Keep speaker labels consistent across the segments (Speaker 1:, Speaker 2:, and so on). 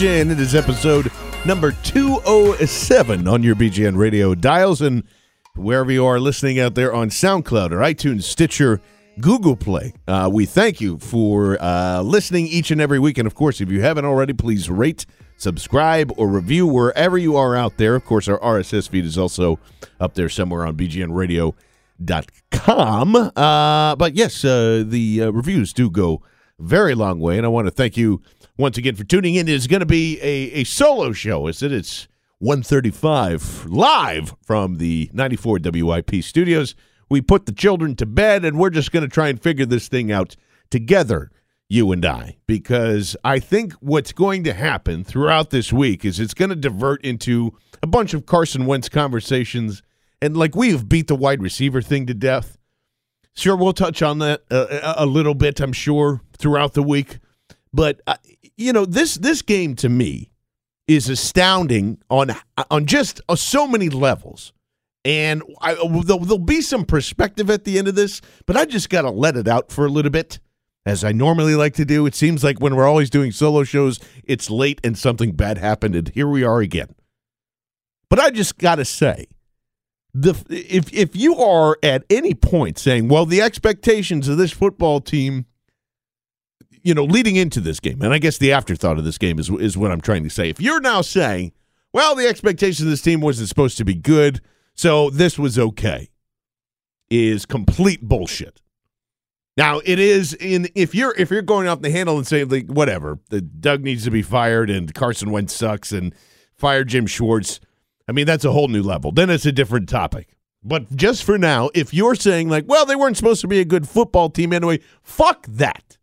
Speaker 1: Nation? It is episode number 207 on your BGN radio dials and wherever you are listening out there on SoundCloud or iTunes, Stitcher, Google Play. Uh, we thank you for uh, listening each and every week. And of course, if you haven't already, please rate, subscribe, or review wherever you are out there. Of course, our RSS feed is also up there somewhere on BGNradio.com. Uh, but yes, uh, the uh, reviews do go very long way. And I want to thank you once again for tuning in. It's going to be a, a solo show, is it? It's 135 live from the 94 WIP studios. We put the children to bed and we're just going to try and figure this thing out together, you and I, because I think what's going to happen throughout this week is it's going to divert into a bunch of Carson Wentz conversations. And like we have beat the wide receiver thing to death. Sure, we'll touch on that uh, a little bit, I'm sure, throughout the week. But uh, you know, this this game to me is astounding on on just uh, so many levels. And I, there'll, there'll be some perspective at the end of this, but I just got to let it out for a little bit, as I normally like to do. It seems like when we're always doing solo shows, it's late and something bad happened, and here we are again. But I just got to say, the if if you are at any point saying, well, the expectations of this football team, you know, leading into this game, and I guess the afterthought of this game is is what I'm trying to say. If you're now saying, well, the expectations of this team wasn't supposed to be good, so this was okay, is complete bullshit. Now it is in if you're if you're going off the handle and saying like whatever, the Doug needs to be fired and Carson Wentz sucks and fire Jim Schwartz. I mean, that's a whole new level. Then it's a different topic. But just for now, if you're saying, like, well, they weren't supposed to be a good football team anyway, fuck that.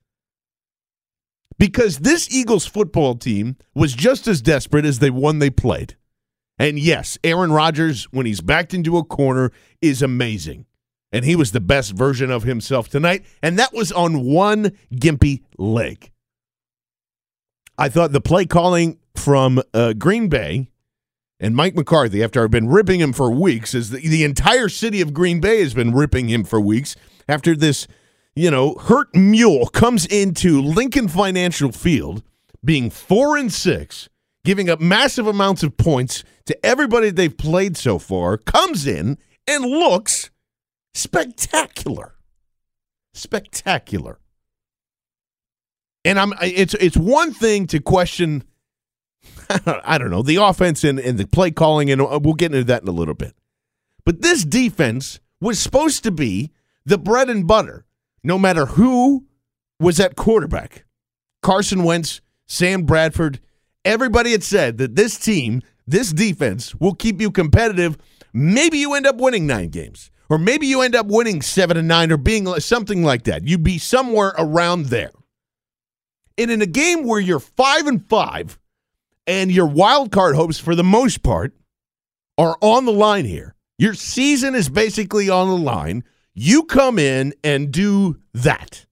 Speaker 1: Because this Eagles football team was just as desperate as the one they played. And yes, Aaron Rodgers, when he's backed into a corner, is amazing. And he was the best version of himself tonight. And that was on one gimpy leg. I thought the play calling from uh, Green Bay and Mike McCarthy, after I've been ripping him for weeks, as the, the entire city of Green Bay has been ripping him for weeks, after this, you know, hurt mule comes into Lincoln Financial Field being four and six, giving up massive amounts of points to everybody they've played so far, comes in and looks spectacular. Spectacular. And I'm it's it's one thing to question I don't know, the offense and, and the play calling, and uh, we'll get into that in a little bit. But this defense was supposed to be the bread and butter, no matter who was at quarterback. Carson Wentz, Sam Bradford, everybody had said that this team, this defense, will keep you competitive. Maybe you end up winning nine games, or maybe you end up winning seven and nine, or being something like that. You'd be somewhere around there. And in a game where you're five and five, and your wild card hopes, for the most part, are on the line here. Your season is basically on the line. You come in and do that.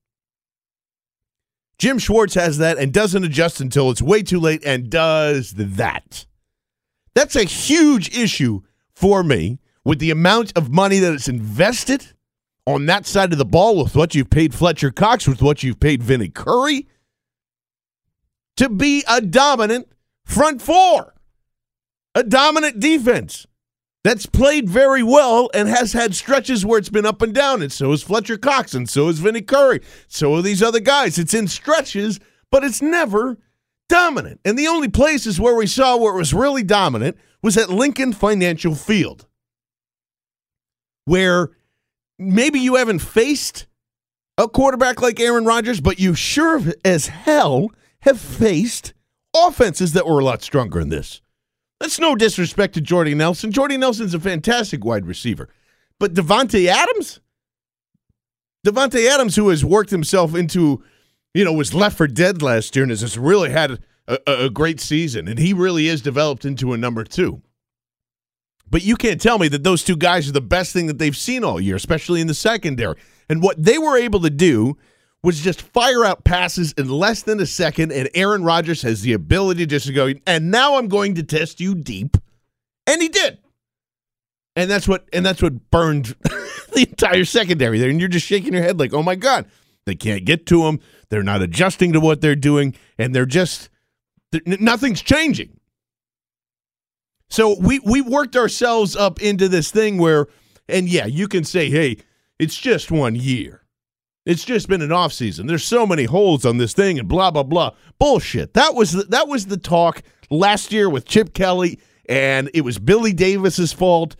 Speaker 1: Jim Schwartz has that and doesn't adjust until it's way too late and does that. That's a huge issue for me with the amount of money that is invested on that side of the ball with what you've paid Fletcher Cox, with what you've paid Vinny Curry to be a dominant front four, a dominant defense that's played very well and has had stretches where it's been up and down. And so is Fletcher Cox, and so is Vinny Curry. So are these other guys. It's in stretches, but it's never dominant. And the only places where we saw where it was really dominant was at Lincoln Financial Field, where maybe you haven't faced a quarterback like Aaron Rodgers, but you sure as hell have faced offenses that were a lot stronger than this. That's no disrespect to Jordy Nelson. Jordy Nelson's a fantastic wide receiver. But Davante Adams? Davante Adams, who has worked himself into, you know, was left for dead last year and has really had a, a great season. And he really is developed into a number two. But you can't tell me that those two guys are the best thing that they've seen all year, especially in the secondary. And what they were able to do was just fire out passes in less than a second, and Aaron Rodgers has the ability just to go, and now I'm going to test you deep. And he did. And that's what and that's what burned the entire secondary there. And you're just shaking your head like, oh my God, they can't get to him. They're not adjusting to what they're doing, and they're just they're, nothing's changing. So we we worked ourselves up into this thing where, and yeah, you can say, hey, it's just one year. It's just been an off season. There's so many holes on this thing and blah blah blah. Bullshit. That was the, that was the talk last year with Chip Kelly and it was Billy Davis's fault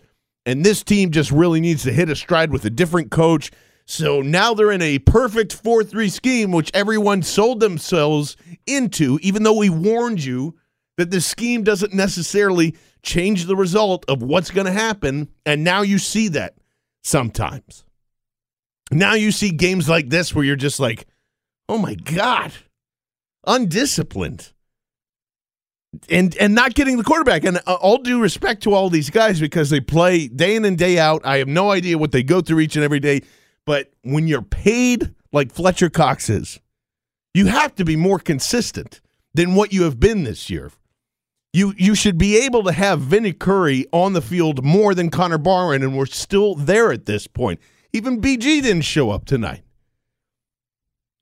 Speaker 1: and this team just really needs to hit a stride with a different coach. So now they're in a perfect 4-3 scheme which everyone sold themselves into even though we warned you that the scheme doesn't necessarily change the result of what's going to happen and now you see that sometimes. Now you see games like this where you're just like, oh my God, undisciplined. And and not getting the quarterback. And uh, all due respect to all these guys because they play day in and day out. I have no idea what they go through each and every day. But when you're paid like Fletcher Cox is, you have to be more consistent than what you have been this year. You you should be able to have Vinny Curry on the field more than Connor Barwin, and we're still there at this point. Even BG didn't show up tonight.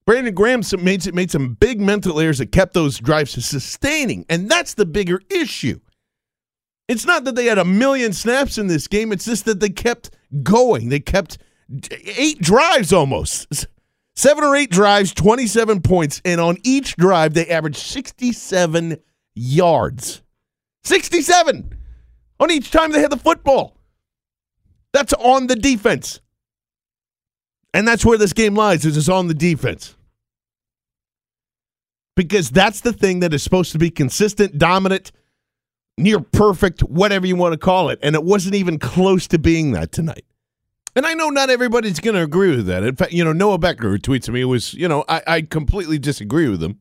Speaker 1: Brandon Graham made, made some big mental errors that kept those drives sustaining, and that's the bigger issue. It's not that they had a million snaps in this game, it's just that they kept going. They kept eight drives almost. Seven or eight drives, 27 points, and on each drive, they averaged 67 yards. 67 on each time they had the football. That's on the defense. And that's where this game lies, is it's on the defense. Because that's the thing that is supposed to be consistent, dominant, near perfect, whatever you want to call it. And it wasn't even close to being that tonight. And I know not everybody's going to agree with that. In fact, you know, Noah Becker, who tweets me, was, you know, I, I completely disagree with him.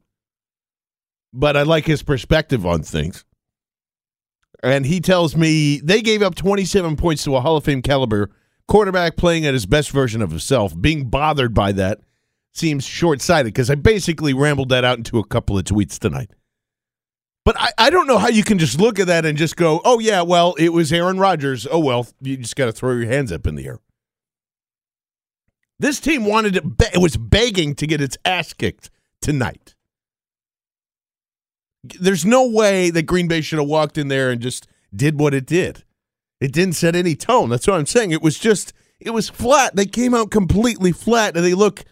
Speaker 1: But I like his perspective on things. And he tells me they gave up 27 points to a Hall of Fame caliber quarterback playing at his best version of himself, being bothered by that seems short sighted because I basically rambled that out into a couple of tweets tonight. But I, I don't know how you can just look at that and just go, oh, yeah, well, it was Aaron Rodgers. Oh, well, you just got to throw your hands up in the air. This team wanted it, it was begging to get its ass kicked tonight. There's no way that Green Bay should have walked in there and just did what it did. It didn't set any tone. That's what I'm saying. It was just, it was flat. They came out completely flat and they look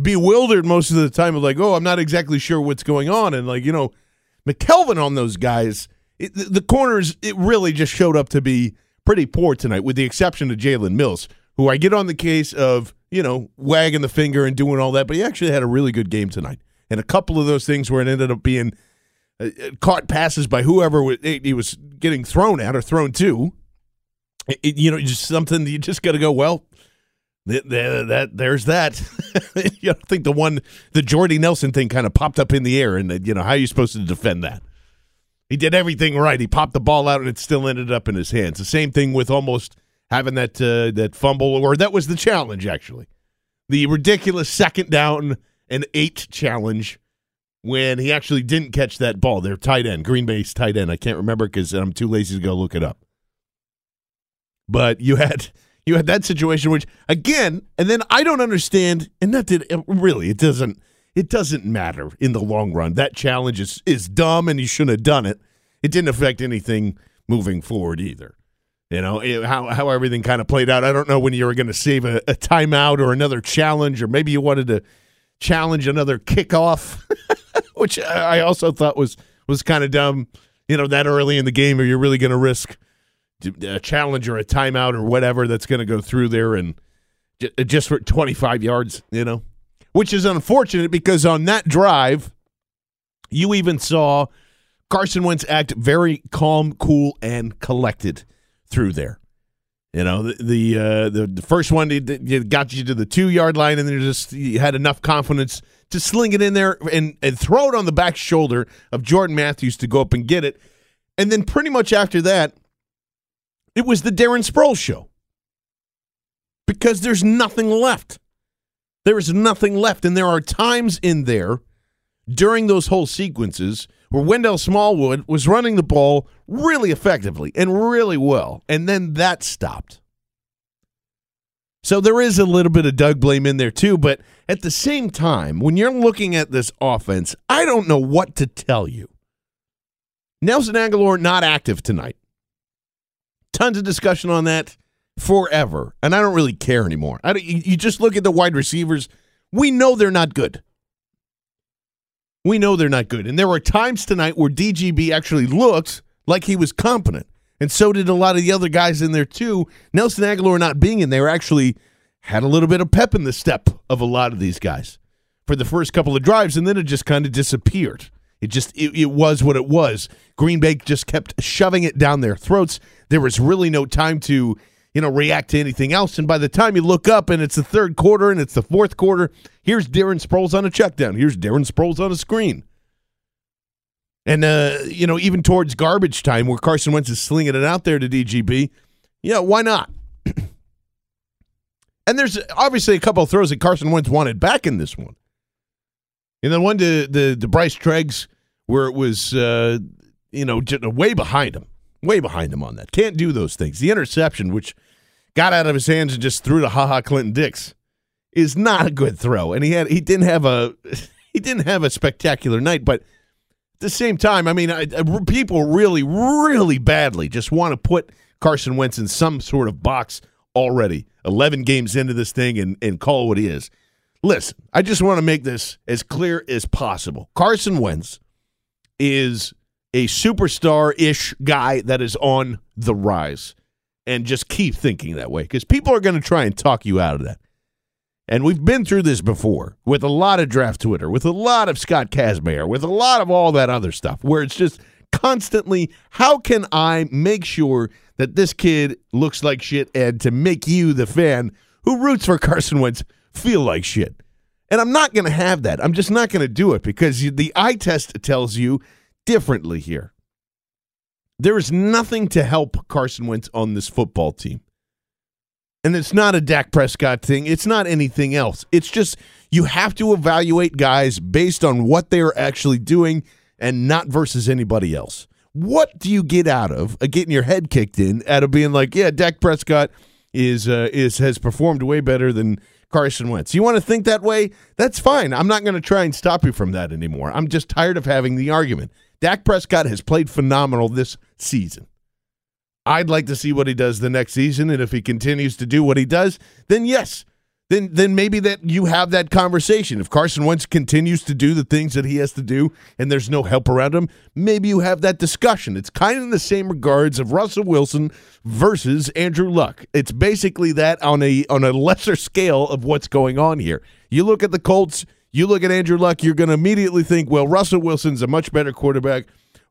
Speaker 1: bewildered most of the time of like, oh, I'm not exactly sure what's going on. And like, you know, McKelvin on those guys, it, the corners, it really just showed up to be pretty poor tonight, with the exception of Jalen Mills, who I get on the case of, you know, wagging the finger and doing all that, but he actually had a really good game tonight. And a couple of those things where it ended up being uh, caught passes by whoever he was getting thrown at or thrown to it, you know, just something you just got to go. Well, that, that there's that. you know, I think the one the Jordy Nelson thing kind of popped up in the air, and you know how are you supposed to defend that? He did everything right. He popped the ball out, and it still ended up in his hands. The same thing with almost having that uh, that fumble, or that was the challenge actually, the ridiculous second down and eight challenge when he actually didn't catch that ball. Their tight end, Green Bay's tight end. I can't remember because I'm too lazy to go look it up. But you had you had that situation, which again, and then I don't understand, and that did really it doesn't it doesn't matter in the long run. That challenge is is dumb, and you shouldn't have done it. It didn't affect anything moving forward either. You know it, how how everything kind of played out. I don't know when you were going to save a, a timeout or another challenge, or maybe you wanted to challenge another kickoff, which I also thought was was kind of dumb. You know that early in the game, are you really going to risk a challenge or a timeout or whatever that's going to go through there and just for 25 yards? You know, which is unfortunate because on that drive, you even saw Carson Wentz act very calm, cool, and collected through there. You know, the the, uh, the, the first one it, got you to the two yard line, and then just you had enough confidence to sling it in there and and throw it on the back shoulder of Jordan Matthews to go up and get it. And then pretty much after that, it was the Darren Sproles show because there's nothing left. There is nothing left, and there are times in there during those whole sequences where Wendell Smallwood was running the ball really effectively and really well, and then that stopped. So there is a little bit of Doug blame in there too, but at the same time, when you're looking at this offense, I don't know what to tell you. Nelson Agholor not active tonight. Tons of discussion on that forever, and I don't really care anymore. I you, just look at the wide receivers. We know they're not good. We know they're not good. And there were times tonight where DGB actually looked like he was competent. And so did a lot of the other guys in there too. Nelson Agholor not being in there actually had a little bit of pep in the step of a lot of these guys for the first couple of drives, and then it just kind of disappeared. It just it, it was what it was. Green Bay just kept shoving it down their throats. There was really no time to you know, react to anything else. And by the time you look up and it's the third quarter and it's the fourth quarter, here's Darren Sproles on a check down. Here's Darren Sproles on a screen. And, uh, you know, even towards garbage time where Carson Wentz is slinging it out there to DGB, yeah, why not? and there's obviously a couple of throws that Carson Wentz wanted back in this one. And then one to the, the Bryce Treggs where it was, uh, you know, way behind him way behind him on that. Can't do those things. The interception, which got out of his hands and just threw to Ha Ha Clinton Dix, is not a good throw. And he had he didn't have a he didn't have a spectacular night, but at the same time, I mean, I, I, people really, really badly just want to put Carson Wentz in some sort of box already. Eleven games into this thing, and and call what he is. Listen, I just want to make this as clear as possible. Carson Wentz is a superstar ish guy that is on the rise. And just keep thinking that way because people are going to try and talk you out of that. And we've been through this before with a lot of draft Twitter, with a lot of Scott Kacsmar, with a lot of all that other stuff, where it's just constantly, how can I make sure that this kid looks like shit and to make you, the fan who roots for Carson Wentz, feel like shit? And I'm not going to have that. I'm just not going to do it because the eye test tells you differently here. There is nothing to help Carson Wentz on this football team. And it's not a Dak Prescott thing. It's not anything else. It's just you have to evaluate guys based on what they are actually doing and not versus anybody else. What do you get out of uh, getting your head kicked in out of being like, yeah, Dak Prescott is uh, is has performed way better than Carson Wentz. You want to think that way? That's fine. I'm not going to try and stop you from that anymore. I'm just tired of having the argument. Dak Prescott has played phenomenal this season. I'd like to see what he does the next season, and if he continues to do what he does, then yes, then then maybe that you have that conversation. If Carson Wentz continues to do the things that he has to do, and there's no help around him, maybe you have that discussion. It's kind of in the same regards of Russell Wilson versus Andrew Luck. It's basically that on a on a lesser scale of what's going on here. You look at the Colts you look at Andrew Luck, you're going to immediately think, well, Russell Wilson's a much better quarterback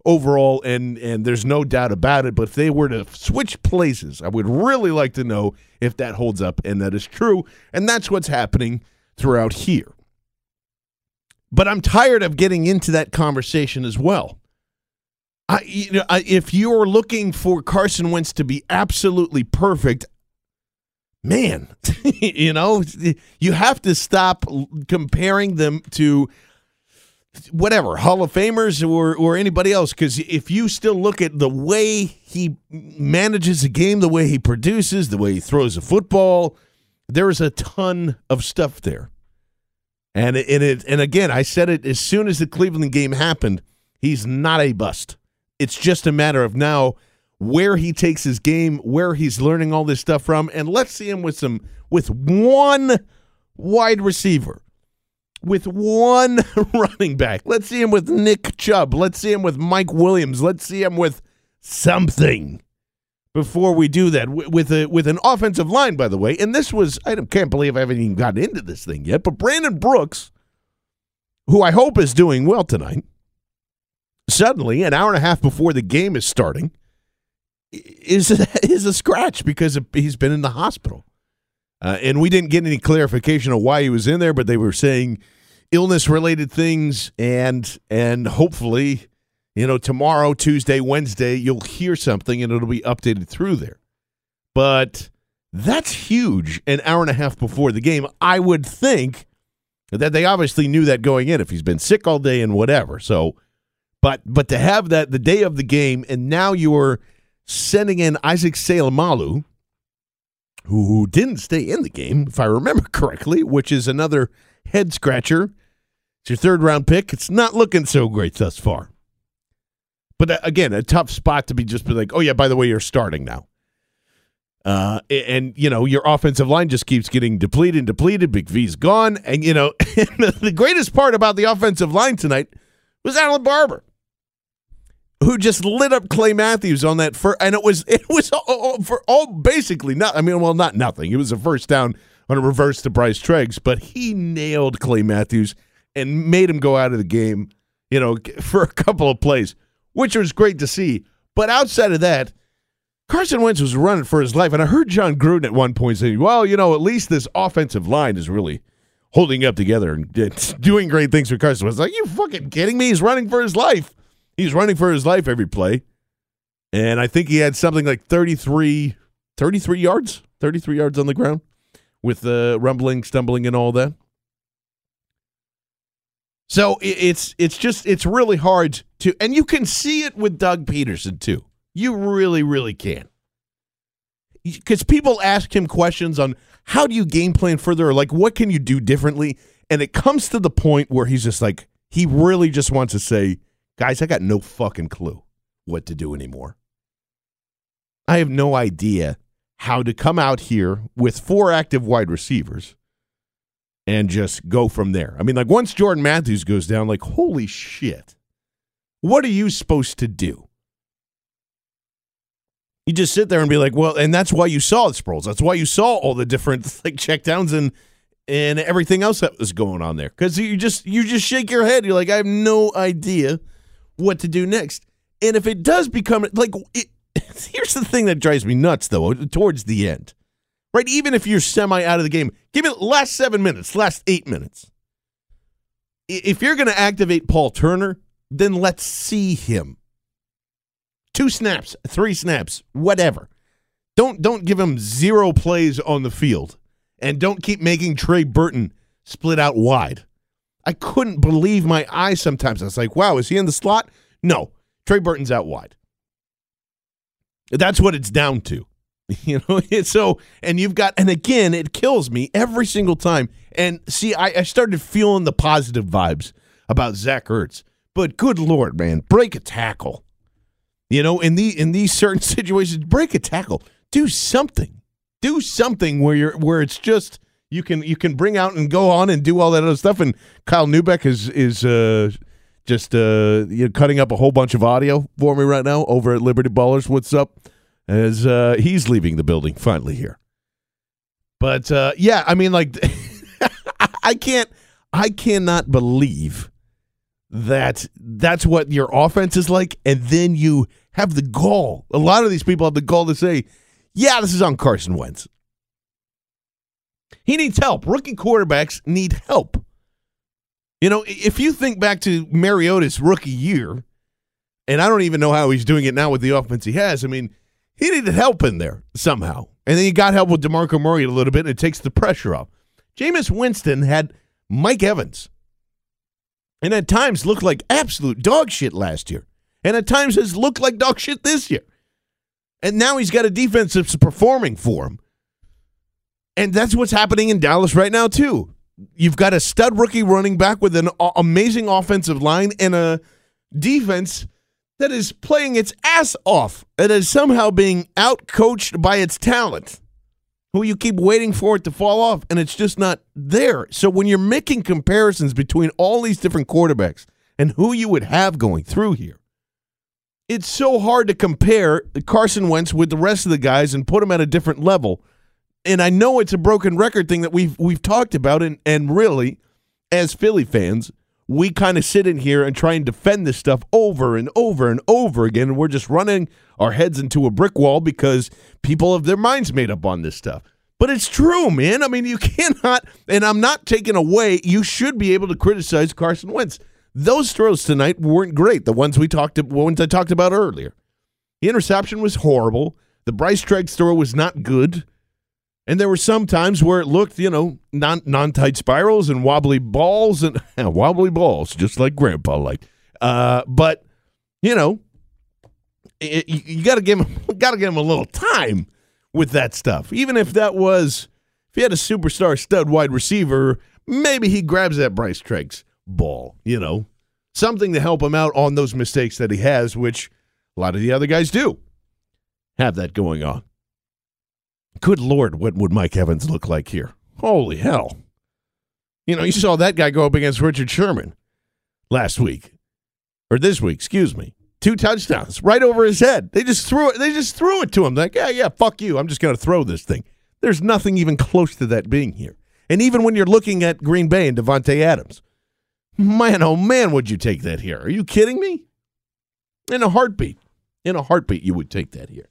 Speaker 1: overall, and and there's no doubt about it. But if they were to switch places, I would really like to know if that holds up and that is true. And that's what's happening throughout here. But I'm tired of getting into that conversation as well. I, you know, I, if you're looking for Carson Wentz to be absolutely perfect, man, you know, you have to stop comparing them to whatever Hall of Famers or or anybody else. Because if you still look at the way he manages a game, the way he produces, the way he throws a football, there is a ton of stuff there. And it, and it and again, I said it as soon as the Cleveland game happened. He's not a bust. It's just a matter of now where he takes his game, where he's learning all this stuff from, and let's see him with some with one wide receiver with one running back. Let's see him with Nick Chubb. Let's see him with Mike Williams. Let's see him with something before we do that with a with an offensive line by the way and this was i can't believe i haven't even gotten into this thing yet but brandon brooks who i hope is doing well tonight suddenly an hour and a half before the game is starting is is a scratch because he's been in the hospital uh, and we didn't get any clarification of why he was in there, but they were saying illness related things, and and hopefully, you know, tomorrow, Tuesday, Wednesday, you'll hear something, and it'll be updated through there. But that's huge. An hour and a half before the game, I would think that they obviously knew that going in if he's been sick all day and whatever. So, but but to have that the day of the game, and now you're sending in Isaac Seumalo who didn't stay in the game, if I remember correctly, which is another head scratcher. It's your third round pick. It's not looking so great thus far. But uh, again, a tough spot to be just be like, oh, yeah, by the way, you're starting now. Uh, and, you know, your offensive line just keeps getting depleted and depleted. Big V's gone. And, you know, the greatest part about the offensive line tonight was Allen Barbre who just lit up Clay Matthews on that first, and it was it was all, for all basically not. I mean, well, not nothing. It was a first down on a reverse to Bryce Treggs, but he nailed Clay Matthews and made him go out of the game. You know, for a couple of plays, which was great to see. But outside of that, Carson Wentz was running for his life, and I heard Jon Gruden at one point saying, "Well, you know, at least this offensive line is really." Holding up together and doing great things for Carson Wentz. Like, you fucking kidding me? He's running for his life. He's running for his life every play. And I think he had something like 33, 33 yards, 33 yards on the ground with the uh, rumbling, stumbling, and all that. So it's it's just it's really hard to, and you can see it with Doug Pederson too. You really, really can, because people ask him questions on how do you game plan further, or like what can you do differently, and it comes to the point where he's just like he really just wants to say, Guys, I got no fucking clue what to do anymore. I have no idea how to come out here with four active wide receivers and just go from there. I mean, like once Jordan Matthews goes down, like, holy shit, what are you supposed to do? You just sit there and be like, well, and that's why you saw the Sproles. That's why you saw all the different like checkdowns and and everything else that was going on there. Because you just you just shake your head. You're like, I have no idea what to do next. And if it does become like, it, here's the thing that drives me nuts though. Towards the end, right? Even if you're semi out of the game, give it last seven minutes, last eight minutes. If you're going to activate Paul Turner, then let's see him. Two snaps, three snaps, whatever. Don't don't give him zero plays on the field, and don't keep making Trey Burton split out wide. I couldn't believe my eyes sometimes. I was like, wow, is he in the slot? No. Trey Burton's out wide. That's what it's down to. You know, so and you've got and again, it kills me every single time. And see, I, I started feeling the positive vibes about Zach Ertz. But good lord, man, break a tackle. You know, in the in these certain situations, break a tackle. Do something. Do something where you're where it's just you can you can bring out and go on and do all that other stuff. And Kyle Neubeck is is uh, just uh, you know, cutting up a whole bunch of audio for me right now over at Liberty Ballers. What's up? As uh, he's leaving the building finally here. But uh, yeah, I mean, like, I can't, I cannot believe that that's what your offense is like, and then you have the gall. A lot of these people have the gall to say, "Yeah, this is on Carson Wentz." He needs help. Rookie quarterbacks need help. You know, if you think back to Mariota's rookie year, and I don't even know how he's doing it now with the offense he has. I mean, he needed help in there somehow. And then he got help with DeMarco Murray a little bit, and it takes the pressure off. Jameis Winston had Mike Evans, and at times looked like absolute dog shit last year, and at times has looked like dog shit this year. And now he's got a defense that's performing for him. And that's what's happening in Dallas right now, too. You've got a stud rookie running back with an amazing offensive line and a defense that is playing its ass off and is somehow being outcoached by its talent, who you keep waiting for it to fall off, and it's just not there. So when you're making comparisons between all these different quarterbacks and who you would have going through here, it's so hard to compare Carson Wentz with the rest of the guys and put them at a different level. And I know it's a broken record thing that we've we've talked about, and and really, as Philly fans, we kind of sit in here and try and defend this stuff over and over and over again, and we're just running our heads into a brick wall because people have their minds made up on this stuff. But it's true, man. I mean, you cannot, and I'm not taking away. You should be able to criticize Carson Wentz. Those throws tonight weren't great. The ones we talked, ones I talked about earlier. The interception was horrible. The Bryce Treggs throw was not good. And there were some times where it looked, you know, non non tight spirals and wobbly balls and wobbly balls, just like Grandpa liked. Uh, but you know, it, you, got to give him got to give him a little time with that stuff. Even if that was if he had a superstar stud wide receiver, maybe he grabs that Bryce Treggs ball, you know, something to help him out on those mistakes that he has, which a lot of the other guys do have that going on. Good Lord, what would Mike Evans look like here? Holy hell. You know, you saw that guy go up against Richard Sherman last week, or this week, excuse me. Two touchdowns right over his head. They just threw it. They just threw it to him. Like, yeah, yeah, fuck you. I'm just going to throw this thing. There's nothing even close to that being here. And even when you're looking at Green Bay and Davante Adams, Man, oh man, would you take that here? Are you kidding me? In a heartbeat. In a heartbeat, you would take that here.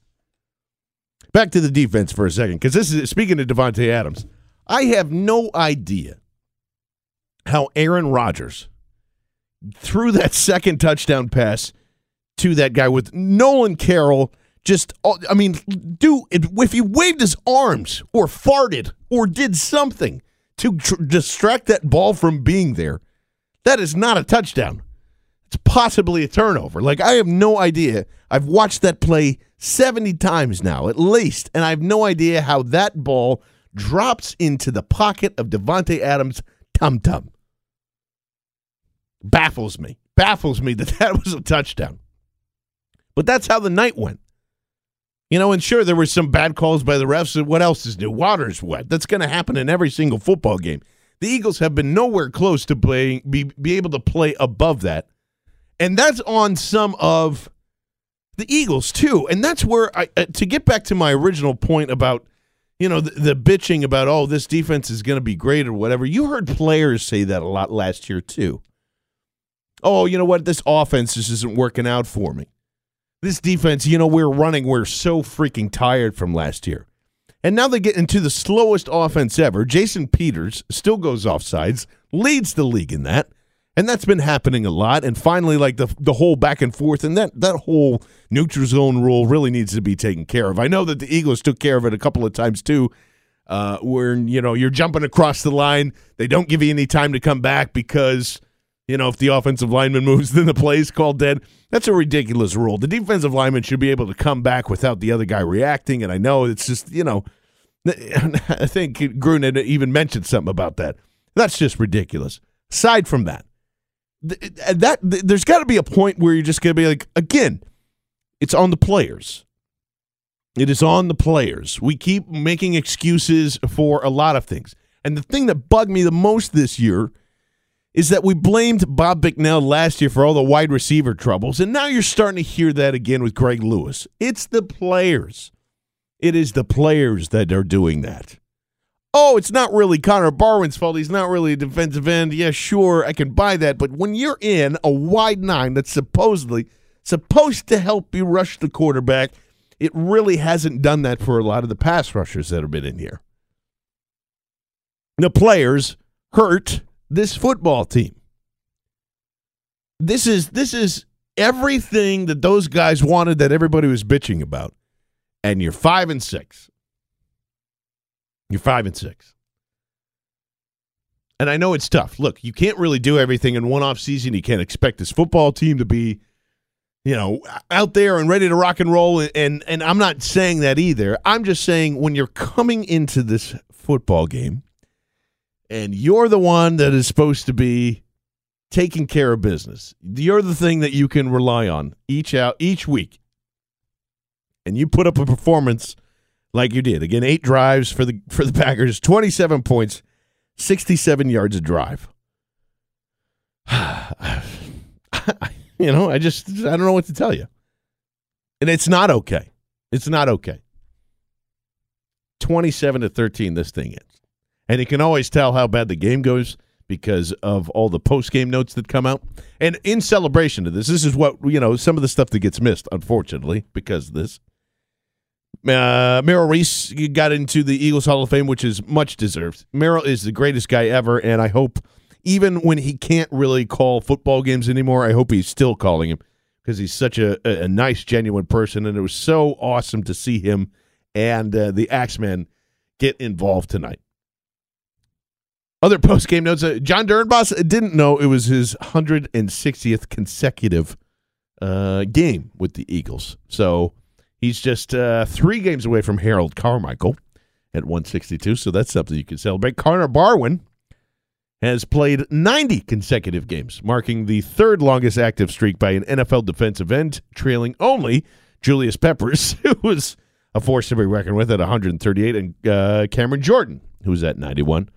Speaker 1: Back to the defense for a second, because this is speaking to Davante Adams. I have no idea how Aaron Rodgers threw that second touchdown pass to that guy with Nolan Carroll. Just, I mean, do if he waved his arms or farted or did something to tr- distract that ball from being there, that is not a touchdown. It's possibly a turnover. Like, I have no idea. I've watched that play 70 times now, at least, and I have no idea how that ball drops into the pocket of Davante Adams' tum tum. Baffles me. Baffles me that that was a touchdown. But that's how the night went. You know, and sure, there were some bad calls by the refs. What else is new? Water's wet. That's going to happen in every single football game. The Eagles have been nowhere close to playing be, be able to play above that. And that's on some of the Eagles too. And that's where I uh, to get back to my original point about you know the, the bitching about oh this defense is going to be great or whatever. You heard players say that a lot last year too. Oh, you know what? This offense just isn't working out for me. This defense, you know, we're running. We're so freaking tired from last year. And now they get into the slowest offense ever. Jason Peters still goes off sides, leads the league in that. And that's been happening a lot. And finally, like the the whole back and forth and that that whole neutral zone rule really needs to be taken care of. I know that the Eagles took care of it a couple of times too, uh, where you know you're jumping across the line. They don't give you any time to come back because you know if the offensive lineman moves, then the play's called dead. That's a ridiculous rule. The defensive lineman should be able to come back without the other guy reacting. And I know it's just, you know, I think Gruden even mentioned something about that. That's just ridiculous. Aside from that, Uh, that there's got to be a point where you're just going to be like, again, it's on the players. It is on the players. We keep making excuses for a lot of things. And the thing that bugged me the most this year is that we blamed Bob Bicknell last year for all the wide receiver troubles, and now you're starting to hear that again with Greg Lewis. It's the players. It is the players that are doing that. Oh, it's not really Connor Barwin's fault. He's not really a defensive end. Yeah, sure, I can buy that. But when you're in a wide nine that's supposedly supposed to help you rush the quarterback, it really hasn't done that for a lot of the pass rushers that have been in here. The players hurt this football team. This is this is everything that those guys wanted that everybody was bitching about. And you're 5 and 6. You're five and six. And I know it's tough. Look, you can't really do everything in one off season. You can't expect this football team to be, you know, out there and ready to rock and roll. And and I'm not saying that either. I'm just saying when you're coming into this football game and you're the one that is supposed to be taking care of business. You're the thing that you can rely on each out each week. And you put up a performance like you did. Again, eight drives for the for the Packers, 27 points, 67 yards of drive. you know, I just I don't know what to tell you. And it's not okay. It's not okay. 27 to 13 this thing is. And you can always tell how bad the game goes because of all the post game notes that come out. And in celebration of this, this is what, you know, some of the stuff that gets missed, unfortunately, because of this. Uh, Merrill Reese got into the Eagles Hall of Fame, which is much deserved. Merrill is the greatest guy ever, and I hope even when he can't really call football games anymore, I hope he's still calling him because he's such a, a, a, nice, genuine person, and it was so awesome to see him and uh, the Axeman get involved tonight. Other post game notes: uh, Jon Dorenbos didn't know it was his 160th consecutive uh, game with the Eagles, so He's just uh, three games away from Harold Carmichael at 162, so that's something you can celebrate. Connor Barwin has played 90 consecutive games, marking the third longest active streak by an NFL defensive end, trailing only Julius Peppers, who was a force to be reckoned with at 138, and uh, Cameron Jordan, who was at 91.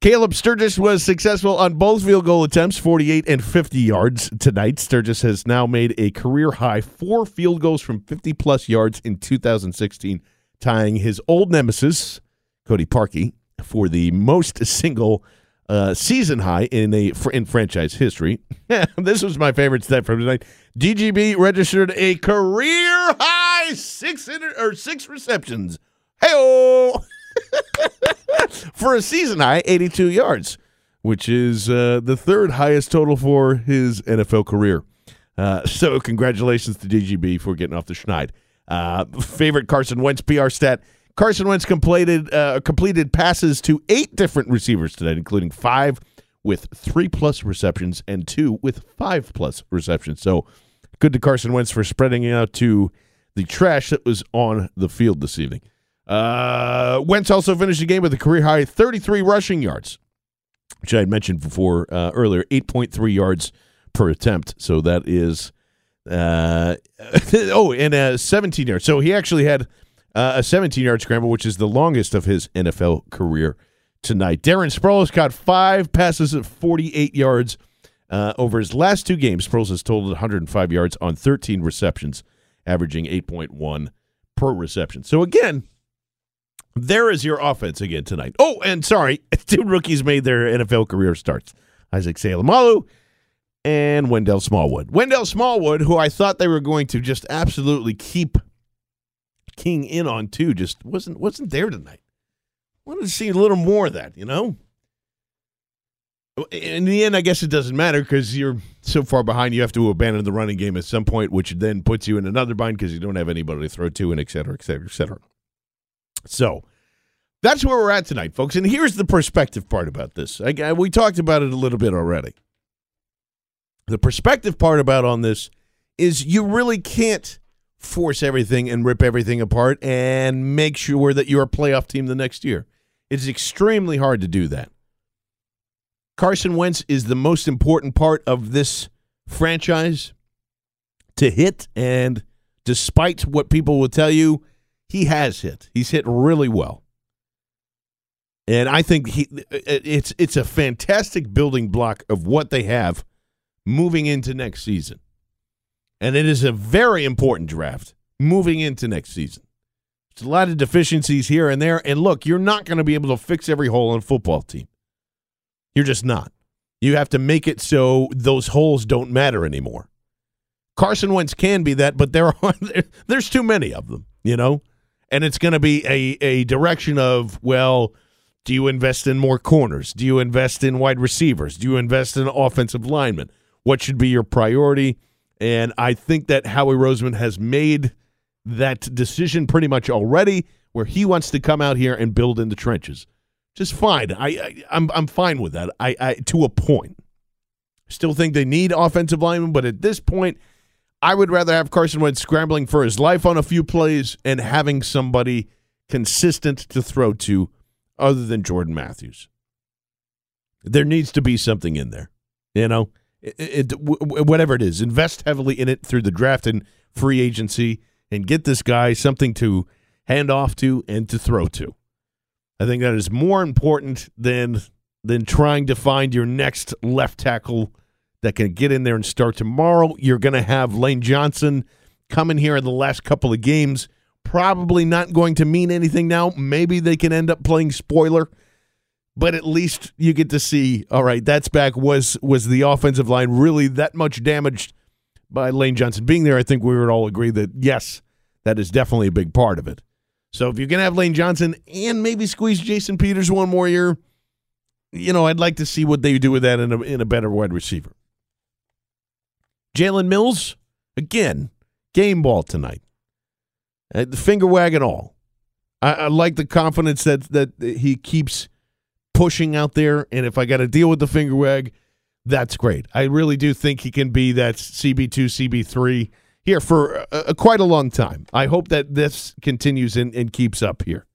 Speaker 1: Caleb Sturgis was successful on both field goal attempts, 48 and 50 yards tonight. Sturgis has now made a career high four field goals from 50 plus yards in 2016, tying his old nemesis, Cody Parkey, for the most single uh, season high in a in franchise history. this was my favorite stat from tonight. DGB registered a career high six inter- or six receptions. Hey for a season high 82 yards, which is uh, the third highest total for his NFL career. Uh, so congratulations to DGB for getting off the schneid. Uh, favorite Carson Wentz PR stat. Carson Wentz completed uh, completed passes to eight different receivers today, including five with three plus receptions and two with five plus receptions. So good to Carson Wentz for spreading out to the trash that was on the field this evening. Uh, Wentz also finished the game with a career high 33 rushing yards, which I had mentioned before uh, earlier, 8.3 yards per attempt. So that is, uh, oh, and uh, 17 yards. So he actually had uh, a 17 yard scramble, which is the longest of his NFL career tonight. Darren Sproles caught five passes of 48 yards uh, over his last two games. Sproles has totaled 105 yards on 13 receptions, averaging 8.1 per reception. So again, there is your offense again tonight. Oh, and sorry, two rookies made their NFL career starts. Isaac Seumalo and Wendell Smallwood. Wendell Smallwood, who I thought they were going to just absolutely keep King in on too, just wasn't wasn't there tonight. Wanted to see a little more of that, you know. In the end, I guess it doesn't matter because you're so far behind. You have to abandon the running game at some point, which then puts you in another bind because you don't have anybody to throw to, and et cetera, et cetera, et cetera. So that's where we're at tonight, folks. And here's the perspective part about this. I, we talked about it a little bit already. The perspective part about on this is you really can't force everything and rip everything apart and make sure that you're a playoff team the next year. It's extremely hard to do that. Carson Wentz is the most important part of this franchise to hit, and despite what people will tell you, he has hit. He's hit really well. And I think he it's it's a fantastic building block of what they have moving into next season. And it is a very important draft moving into next season. It's a lot of deficiencies here and there. And look, you're not going to be able to fix every hole in a football team. You're just not. You have to make it so those holes don't matter anymore. Carson Wentz can be that, but there are there's too many of them, you know? And it's going to be a, a direction of, well, do you invest in more corners? Do you invest in wide receivers? Do you invest in offensive linemen? What should be your priority? And I think that Howie Roseman has made that decision pretty much already, where he wants to come out here and build in the trenches. Just fine. I, I I'm I'm fine with that. I, I to a point. Still think they need offensive linemen, but at this point, I would rather have Carson Wentz scrambling for his life on a few plays and having somebody consistent to throw to other than Jordan Matthews. There needs to be something in there. You know, it, it, whatever it is, invest heavily in it through the draft and free agency and get this guy something to hand off to and to throw to. I think that is more important than than trying to find your next left tackle that can get in there and start tomorrow. You're going to have Lane Johnson coming here in the last couple of games. Probably not going to mean anything now. Maybe they can end up playing spoiler, but at least you get to see. All right, that's back. Was was the offensive line really that much damaged by Lane Johnson being there? I think we would all agree that yes, that is definitely a big part of it. So if you're going to have Lane Johnson and maybe squeeze Jason Peters one more year, you know, I'd like to see what they do with that in a, in a better wide receiver. Jalen Mills, again, game ball tonight. Uh, the finger wagging all. I, I, like the confidence that that he keeps pushing out there. And if I got to deal with the finger wag, that's great. I really do think he can be that CB2, CB3 here for a, quite a long time. I hope that this continues and, and keeps up here.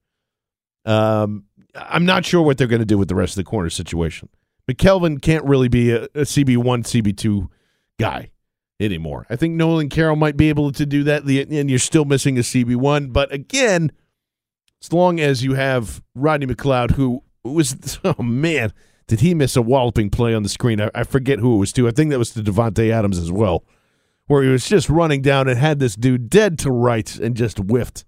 Speaker 1: Um, I'm not sure what they're going to do with the rest of the corner situation. McKelvin can't really be a, a CB1, CB2 guy anymore. I think Nolan Carroll might be able to do that, and you're still missing a CB1. But again, as long as you have Rodney McLeod, who was, oh man, did he miss a walloping play on the screen? I, I forget who it was to. I think that was to Davante Adams as well, where he was just running down and had this dude dead to rights and just whiffed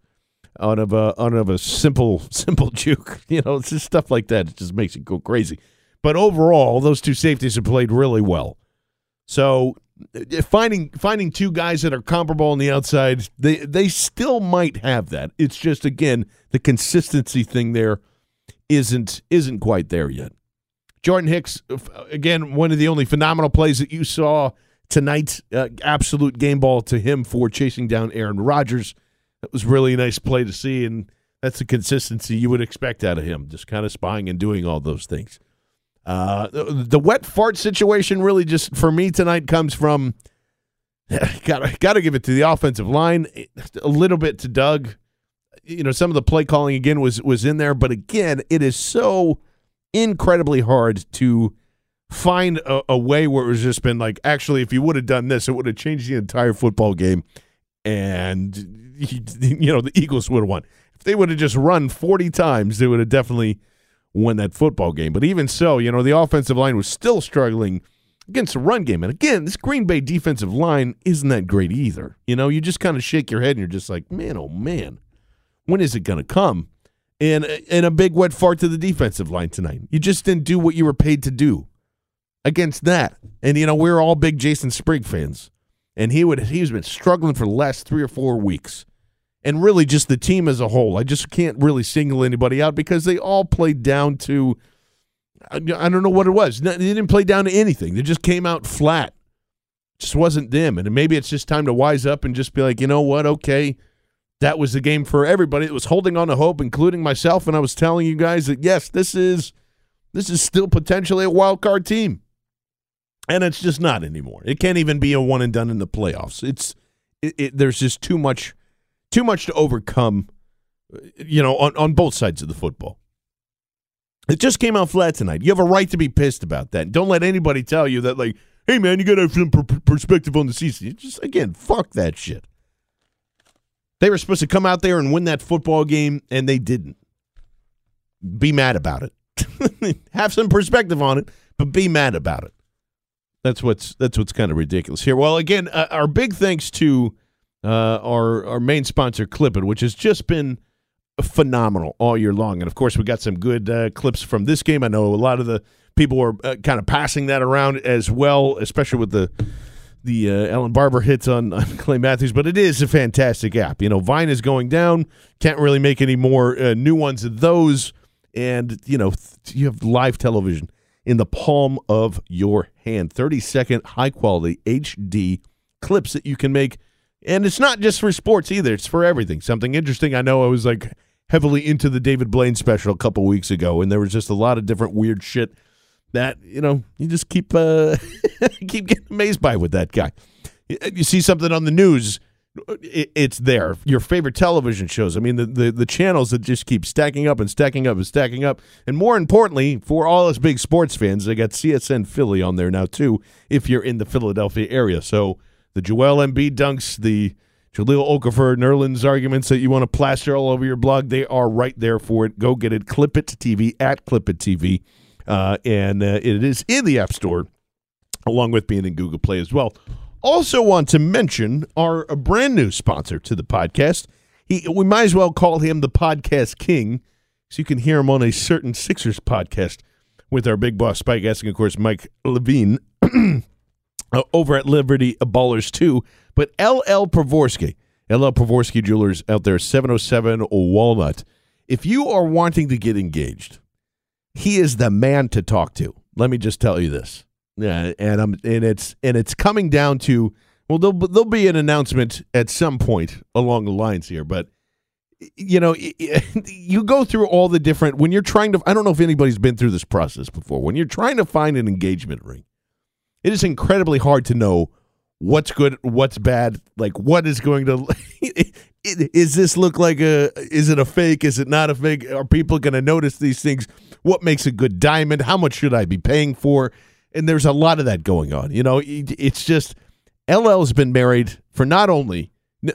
Speaker 1: out of a out of a simple simple juke. You know, it's just stuff like that. It just makes it go crazy. But overall, those two safeties have played really well. So finding finding two guys that are comparable on the outside, they they still might have that. It's just again the consistency thing there isn't isn't quite there yet. Jordan Hicks, again, one of the only phenomenal plays that you saw tonight. Uh, absolute game ball to him for chasing down Aaron Rodgers. That was really a nice play to see, and that's the consistency you would expect out of him, just kind of spying and doing all those things. Uh, the, the, wet fart situation really just for me tonight comes from got got to give it to the offensive line, a little bit to Doug. You know, some of the play calling again was was in there, but again, it is so incredibly hard to find a, a way where it was just been like, actually, if you would have done this, it would have changed the entire football game, and you know the Eagles would have won. If they would have just run forty times, they would have definitely win that football game. But even so, you know, the offensive line was still struggling against the run game. And again, this Green Bay defensive line isn't that great either. You know, you just kind of shake your head and you're just like, man, oh man, when is it going to come? And, and a big wet fart to the defensive line tonight. You just didn't do what you were paid to do against that. And, you know, we're all big Jason Sprigg fans. And he would he's been struggling for the last three or four weeks and really just the team as a whole. I just can't really single anybody out because they all played down to I don't know what it was. They didn't play down to anything. They just came out flat. Just wasn't them. And maybe it's just time to wise up and just be like, you know what? Okay, that was the game for everybody. It was holding on to hope, including myself. And I was telling you guys that yes, this is this is still potentially a wild card team, and it's just not anymore. It can't even be a one and done in the playoffs. It's it, it, there's just too much too much to overcome, you know, on, on both sides of the football. It just came out flat tonight. You have a right to be pissed about that. Don't let anybody tell you that, like, hey, man, you got to have some per- perspective on the season. Just, again, fuck that shit. They were supposed to come out there and win that football game, and they didn't. Be mad about it. have some perspective on it, but be mad about it. That's what's that's what's kind of ridiculous here. Well, again, uh, our big thanks to uh, our our main sponsor, Clip It, which has just been phenomenal all year long. And of course, we got some good uh, clips from this game. I know a lot of the people were uh, kind of passing that around as well, especially with the the uh, Allen Barbre hits on, on, Clay Matthews. But it is a fantastic app. You know, Vine is going down. Can't really make any more uh, new ones of those. And you know, th- you have live television in the palm of your hand. Thirty second high quality HD clips that you can make and it's not just for sports either, it's for everything. Something interesting I know I was like heavily into the David Blaine special a couple weeks ago, and there was just a lot of different weird shit that you know you just keep uh, keep getting amazed by with that guy. You see something on the news, it's there. Your favorite television shows. I mean, the, the the channels that just keep stacking up and stacking up and stacking up. And more importantly, for all us big sports fans, they got CSN Philly on there now too. If you're in the Philadelphia area, so the Joel Embiid dunks, the Jahlil Okafor, Nerlens arguments that you want to plaster all over your blog, they are right there for it. Go get it. Clip It TV at Clip It TV. Uh, and uh, it is in the App Store, along with being in Google Play as well. Also, want to mention our a brand new sponsor to the podcast. He, we might as well call him the Podcast King, so you can hear him on a certain Sixers podcast with our big boss Spike asking, of course, Mike Levin uh, over at Liberty Ballers 2. But LL Pavorsky, LL Pavorsky Jewelers out there, 707 Walnut. If you are wanting to get engaged, he is the man to talk to. Let me just tell you this. Yeah, and I'm and it's and it's coming down to well, there'll there'll be an announcement at some point along the lines here, but you know, you go through all the different when you're trying to. I don't know if anybody's been through this process before. When you're trying to find an engagement ring, it is incredibly hard to know what's good, what's bad, like what is going to is this look like a is it a fake, is it not a fake? Are people going to notice these things? What makes a good diamond? How much should I be paying for? And there's a lot of that going on. You know, it's just LL's been married for not only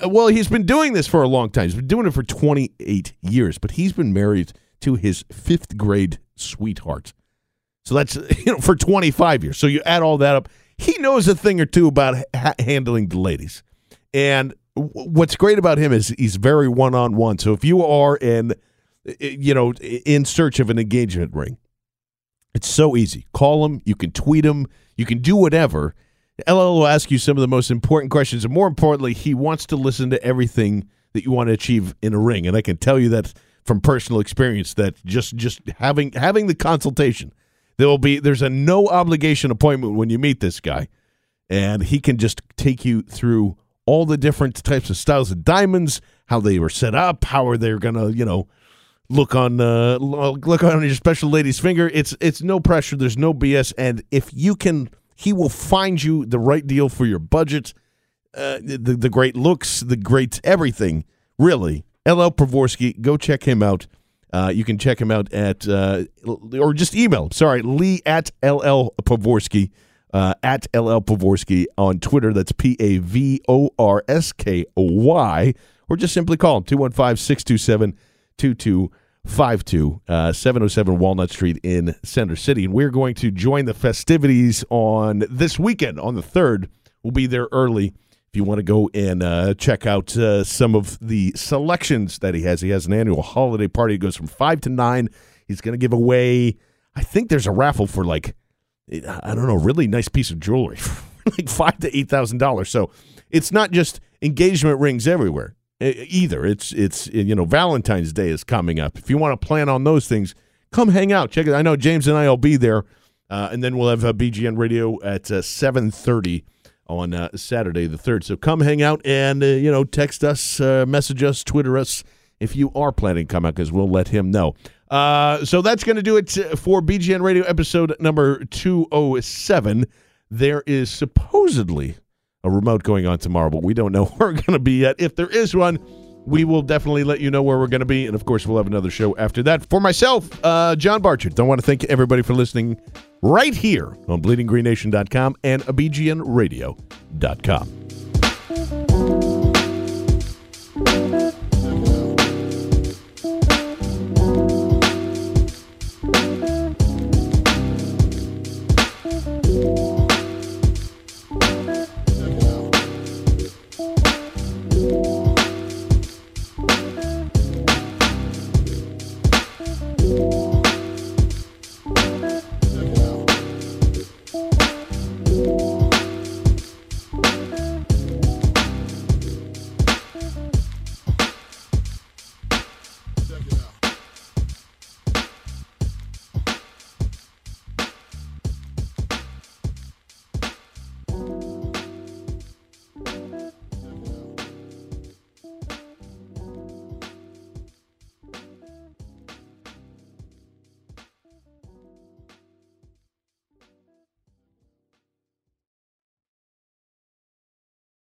Speaker 1: well, he's been doing this for a long time. He's been doing it for 28 years, but he's been married to his 5th grade sweetheart. So that's you know for 25 years. So you add all that up, he knows a thing or two about ha- handling the ladies. And w- what's great about him is he's very one on one. So if you are in, you know, in search of an engagement ring, it's so easy. Call him. You can tweet him. You can do whatever. LL will ask you some of the most important questions, and more importantly, he wants to listen to everything that you want to achieve in a ring. And I can tell you that from personal experience that just just having having the consultation there will be there's a no obligation appointment when you meet this guy, and he can just take you through all the different types of styles of diamonds, how they were set up, how are they gonna you know look on uh, look on your special lady's finger. It's it's no pressure. There's no BS, and if you can, he will find you the right deal for your budget. Uh, the the great looks, the great everything, really. LL Pavorsky, go check him out. Uh, you can check him out at, uh, or just email sorry, lee at LL Pavorsky, uh, at LL Pavorsky on Twitter. That's P A V O R S K O Y, or just simply call him 215 627 2252, uh, 707 Walnut Street in Center City. And we're going to join the festivities on this weekend on the 3rd. We'll be there early if you want to go and uh, check out uh, some of the selections that he has, he has an annual holiday party. It goes from five to nine. He's going to give away. I think there's a raffle for like I don't know, really nice piece of jewelry, like five to eight thousand dollars. So it's not just engagement rings everywhere either. It's it's you know Valentine's Day is coming up. If you want to plan on those things, come hang out. Check it. I know James and I will be there, uh, and then we'll have a uh, BGN Radio at uh, seven thirty on uh, Saturday the 3rd. So come hang out and, uh, you know, text us, uh, message us, Twitter us if you are planning to come out because we'll let him know. Uh, so that's going to do it for BGN Radio episode number 207. There is supposedly a remote going on tomorrow, but we don't know where we're going to be yet. If there is one, we will definitely let you know where we're going to be. And of course, we'll have another show after that. For myself, uh, John Barchard, don't want to thank everybody for listening right here on bleedinggreennation.com and bgnradio.com.